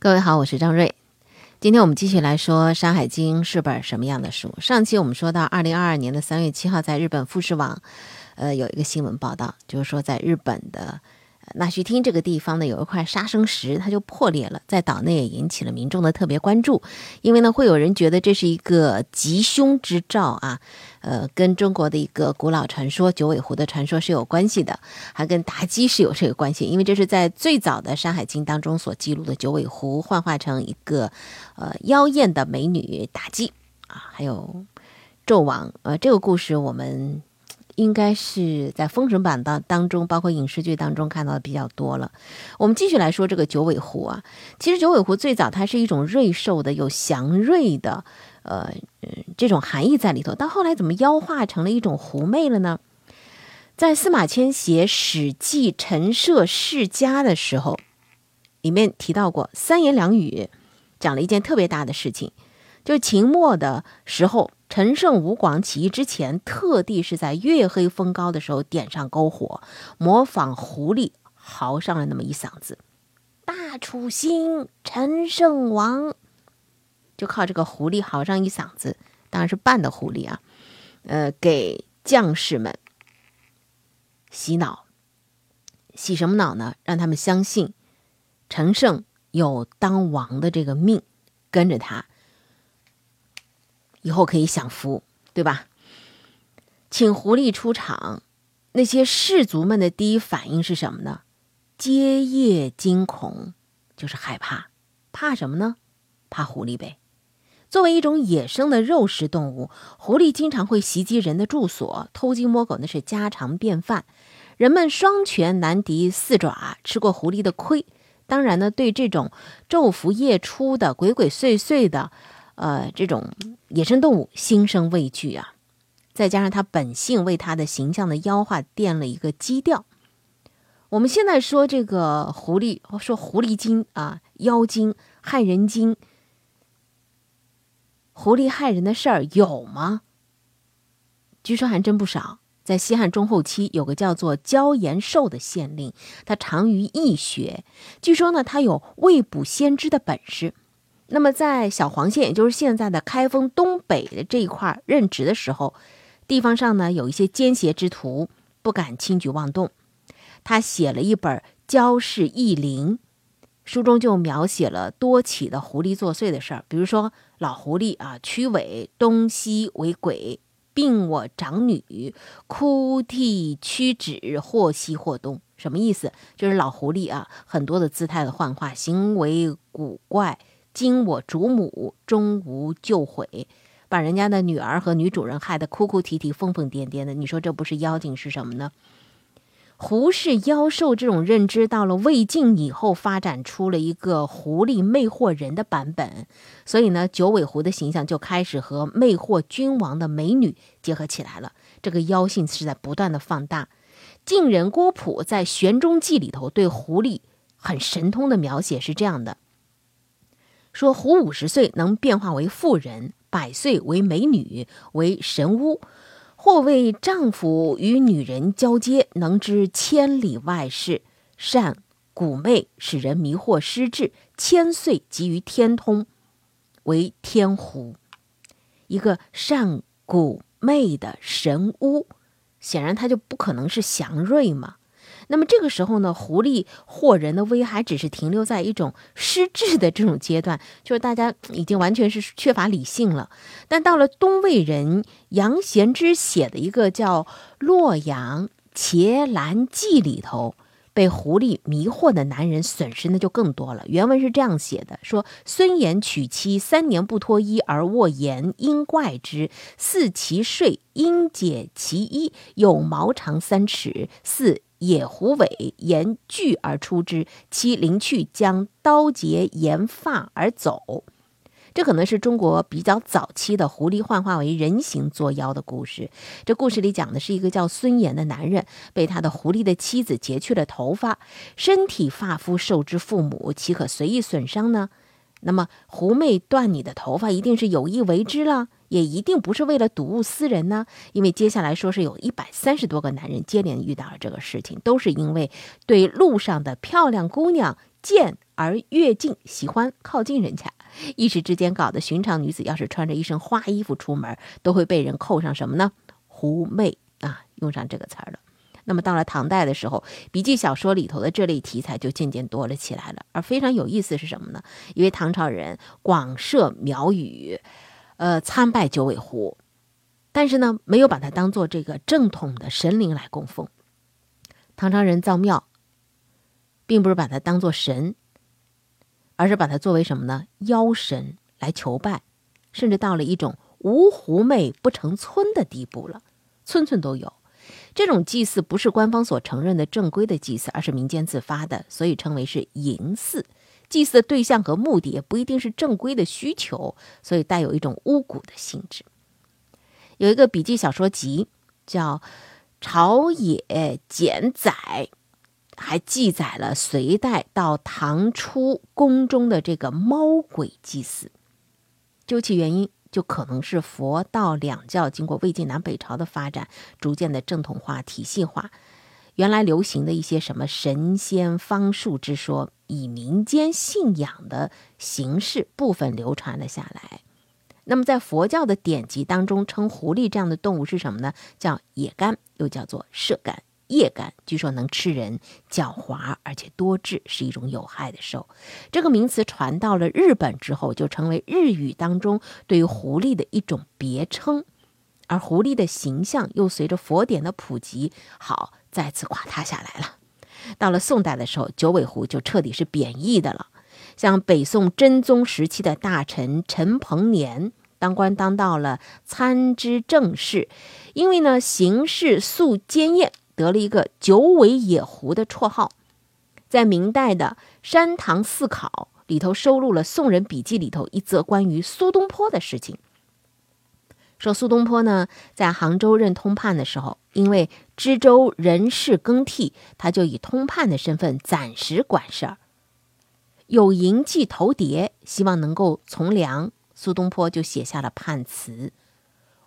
各位好，我是张瑞。今天我们继续来说《山海经》是本什么样的书？上期我们说到，二零二二年的三月七号，在日本富士网，呃，有一个新闻报道，就是说在日本的。那须町这个地方呢，有一块杀生石，它就破裂了，在岛内也引起了民众的特别关注，因为呢，会有人觉得这是一个吉凶之兆啊，呃，跟中国的一个古老传说九尾狐的传说是有关系的，还跟妲己是有这个关系，因为这是在最早的《山海经》当中所记录的九尾狐幻化成一个呃妖艳的美女妲己啊，还有纣王，呃，这个故事我们。应该是在封神榜当当中，包括影视剧当中看到的比较多了。我们继续来说这个九尾狐啊，其实九尾狐最早它是一种瑞兽的，有祥瑞的，呃，这种含义在里头。到后来怎么妖化成了一种狐媚了呢？在司马迁写《史记·陈涉世家》的时候，里面提到过三言两语，讲了一件特别大的事情，就是秦末的时候。陈胜吴广起义之前，特地是在月黑风高的时候点上篝火，模仿狐狸嚎上了那么一嗓子：“大楚兴，陈胜王。”就靠这个狐狸嚎上一嗓子，当然是扮的狐狸啊，呃，给将士们洗脑，洗什么脑呢？让他们相信陈胜有当王的这个命，跟着他。以后可以享福，对吧？请狐狸出场，那些士族们的第一反应是什么呢？皆夜惊恐，就是害怕。怕什么呢？怕狐狸呗。作为一种野生的肉食动物，狐狸经常会袭击人的住所，偷鸡摸狗那是家常便饭。人们双拳难敌四爪，吃过狐狸的亏。当然呢，对这种昼伏夜出的、鬼鬼祟祟的。呃，这种野生动物心生畏惧啊，再加上它本性为它的形象的妖化垫了一个基调。我们现在说这个狐狸，说狐狸精啊，妖精害人精，狐狸害人的事儿有吗？据说还真不少。在西汉中后期，有个叫做焦延寿的县令，他长于易学，据说呢，他有未卜先知的本事。那么，在小黄县，也就是现在的开封东北的这一块任职的时候，地方上呢有一些奸邪之徒不敢轻举妄动。他写了一本《焦氏异灵》，书中就描写了多起的狐狸作祟的事儿，比如说老狐狸啊，曲尾东西为鬼，并我长女，哭涕屈指，或西或东。什么意思？就是老狐狸啊，很多的姿态的幻化，行为古怪。今我主母终无救悔，把人家的女儿和女主人害得哭哭啼啼、疯疯癫癫的。你说这不是妖精是什么呢？狐是妖兽这种认知到了魏晋以后，发展出了一个狐狸魅惑人的版本。所以呢，九尾狐的形象就开始和魅惑君王的美女结合起来了。这个妖性是在不断的放大。晋人郭璞在《玄中记》里头对狐狸很神通的描写是这样的。说狐五十岁能变化为妇人，百岁为美女，为神巫，或为丈夫与女人交接，能知千里外事，善蛊媚，使人迷惑失智，千岁即于天通，为天狐。一个善蛊媚的神巫，显然他就不可能是祥瑞嘛。那么这个时候呢，狐狸惑人的危还只是停留在一种失智的这种阶段，就是大家已经完全是缺乏理性了。但到了东魏人杨贤之写的一个叫《洛阳伽蓝记》里头，被狐狸迷惑的男人损失那就更多了。原文是这样写的：说孙衍娶妻三年不脱衣而卧言，因怪之，似其睡，因解其衣，有毛长三尺，似。野狐尾沿锯而出之，其灵去将刀截沿发而走。这可能是中国比较早期的狐狸幻化为人形作妖的故事。这故事里讲的是一个叫孙岩的男人，被他的狐狸的妻子截去了头发，身体发肤受之父母，岂可随意损伤呢？那么狐媚断你的头发，一定是有意为之了。也一定不是为了睹物思人呢，因为接下来说是有一百三十多个男人接连遇到了这个事情，都是因为对路上的漂亮姑娘见而越近喜欢靠近人家，一时之间搞得寻常女子要是穿着一身花衣服出门，都会被人扣上什么呢？狐媚啊，用上这个词儿了。那么到了唐代的时候，笔记小说里头的这类题材就渐渐多了起来了。而非常有意思是什么呢？因为唐朝人广设苗语，呃，参拜九尾狐，但是呢，没有把它当做这个正统的神灵来供奉。唐朝人造庙，并不是把它当做神，而是把它作为什么呢？妖神来求拜，甚至到了一种无狐媚不成村的地步了，村村都有。这种祭祀不是官方所承认的正规的祭祀，而是民间自发的，所以称为是淫祀。祭祀的对象和目的也不一定是正规的需求，所以带有一种巫蛊的性质。有一个笔记小说集叫《朝野简载》，还记载了隋代到唐初宫中的这个猫鬼祭祀。究其原因。就可能是佛道两教经过魏晋南北朝的发展，逐渐的正统化、体系化。原来流行的一些什么神仙方术之说，以民间信仰的形式部分流传了下来。那么在佛教的典籍当中，称狐狸这样的动物是什么呢？叫野干，又叫做射干。夜干据说能吃人，狡猾而且多智，是一种有害的兽。这个名词传到了日本之后，就成为日语当中对于狐狸的一种别称。而狐狸的形象又随着佛典的普及，好再次垮塌下来了。到了宋代的时候，九尾狐就彻底是贬义的了。像北宋真宗时期的大臣陈鹏年，当官当到了参知政事，因为呢行事素坚艳。得了一个九尾野狐的绰号，在明代的《山堂四考》里头收录了宋人笔记里头一则关于苏东坡的事情。说苏东坡呢，在杭州任通判的时候，因为知州人事更替，他就以通判的身份暂时管事儿，有银记投牒，希望能够从良。苏东坡就写下了判词：“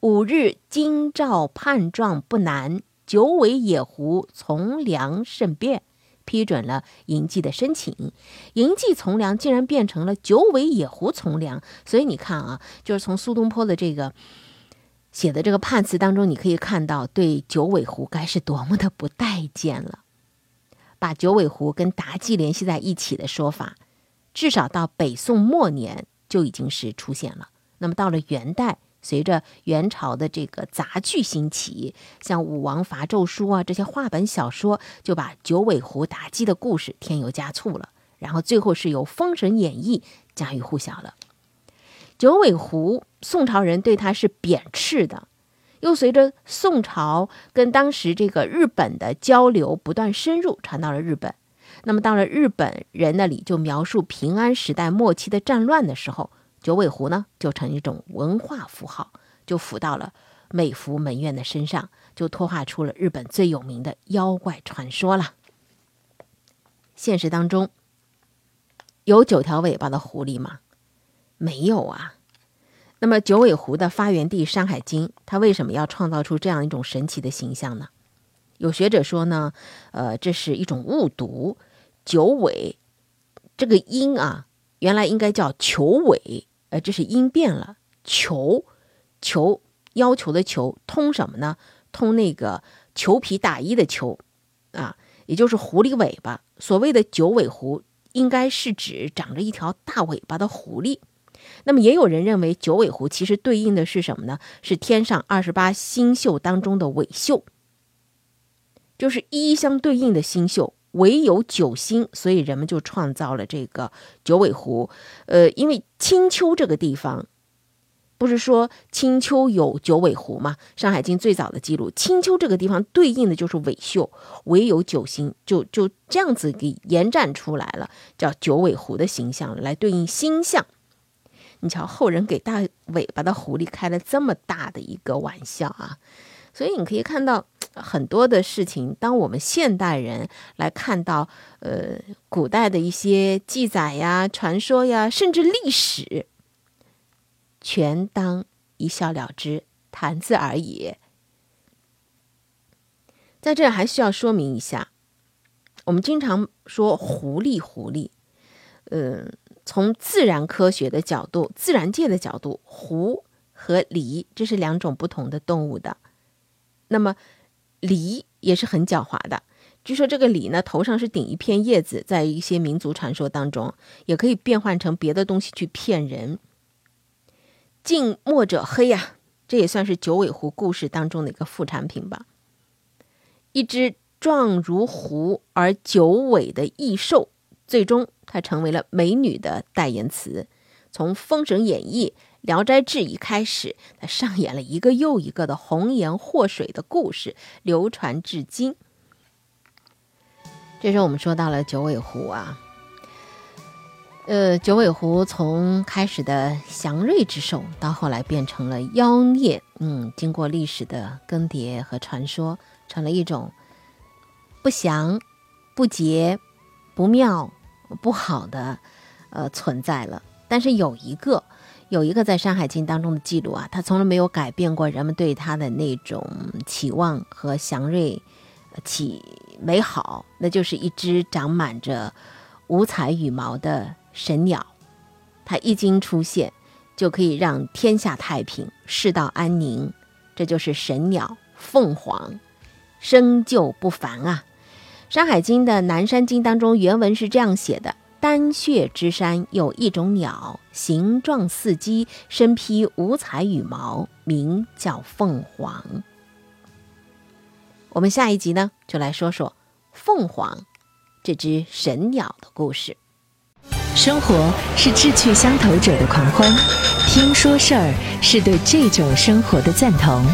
五日京兆判状不难。”九尾野狐从良甚便，批准了银记的申请。银记从良竟然变成了九尾野狐从良，所以你看啊，就是从苏东坡的这个写的这个判词当中，你可以看到对九尾狐该是多么的不待见了。把九尾狐跟妲己联系在一起的说法，至少到北宋末年就已经是出现了。那么到了元代。随着元朝的这个杂剧兴起，像武王伐纣书啊这些话本小说，就把九尾狐妲己的故事添油加醋了。然后最后是由《封神演义》家喻户晓了。九尾狐，宋朝人对它是贬斥的。又随着宋朝跟当时这个日本的交流不断深入，传到了日本。那么到了日本人那里，就描述平安时代末期的战乱的时候。九尾狐呢，就成一种文化符号，就附到了美服门院的身上，就托画出了日本最有名的妖怪传说了。现实当中，有九条尾巴的狐狸吗？没有啊。那么九尾狐的发源地《山海经》，它为什么要创造出这样一种神奇的形象呢？有学者说呢，呃，这是一种误读，九尾这个音啊，原来应该叫求尾。呃，这是音变了，求，求要求的求，通什么呢？通那个裘皮大衣的裘，啊，也就是狐狸尾巴。所谓的九尾狐，应该是指长着一条大尾巴的狐狸。那么也有人认为，九尾狐其实对应的是什么呢？是天上二十八星宿当中的尾宿，就是一一相对应的星宿。唯有九星，所以人们就创造了这个九尾狐。呃，因为青丘这个地方，不是说青丘有九尾狐吗？《山海经》最早的记录，青丘这个地方对应的就是尾宿，唯有九星，就就这样子给延展出来了，叫九尾狐的形象来对应星象。你瞧，后人给大尾巴的狐狸开了这么大的一个玩笑啊！所以你可以看到。很多的事情，当我们现代人来看到，呃，古代的一些记载呀、传说呀，甚至历史，全当一笑了之，谈资而已。在这还需要说明一下，我们经常说狐狸，狐狸，嗯，从自然科学的角度、自然界的角度，狐和狸这是两种不同的动物的。那么，狸也是很狡猾的。据说这个狸呢，头上是顶一片叶子，在一些民族传说当中，也可以变换成别的东西去骗人。近墨者黑呀，这也算是九尾狐故事当中的一个副产品吧。一只状如狐而九尾的异兽，最终她成为了美女的代言词。从《封神演义》《聊斋志异》开始，她上演了一个又一个的红颜祸水的故事，流传至今。这时候我们说到了九尾狐啊，呃，九尾狐从开始的祥瑞之兽，到后来变成了妖孽，嗯，经过历史的更迭和传说，成了一种不祥、不洁、不妙、不好的呃存在了。但是有一个，有一个在《山海经》当中的记录啊，它从来没有改变过人们对它的那种期望和祥瑞。起美好，那就是一只长满着五彩羽毛的神鸟，它一经出现，就可以让天下太平，世道安宁。这就是神鸟凤凰，生就不凡啊！《山海经》的南山经当中原文是这样写的：丹穴之山有一种鸟，形状似鸡，身披五彩羽毛，名叫凤凰。我们下一集呢，就来说说凤凰这只神鸟的故事。生活是志趣相投者的狂欢，听说事儿是对这种生活的赞同。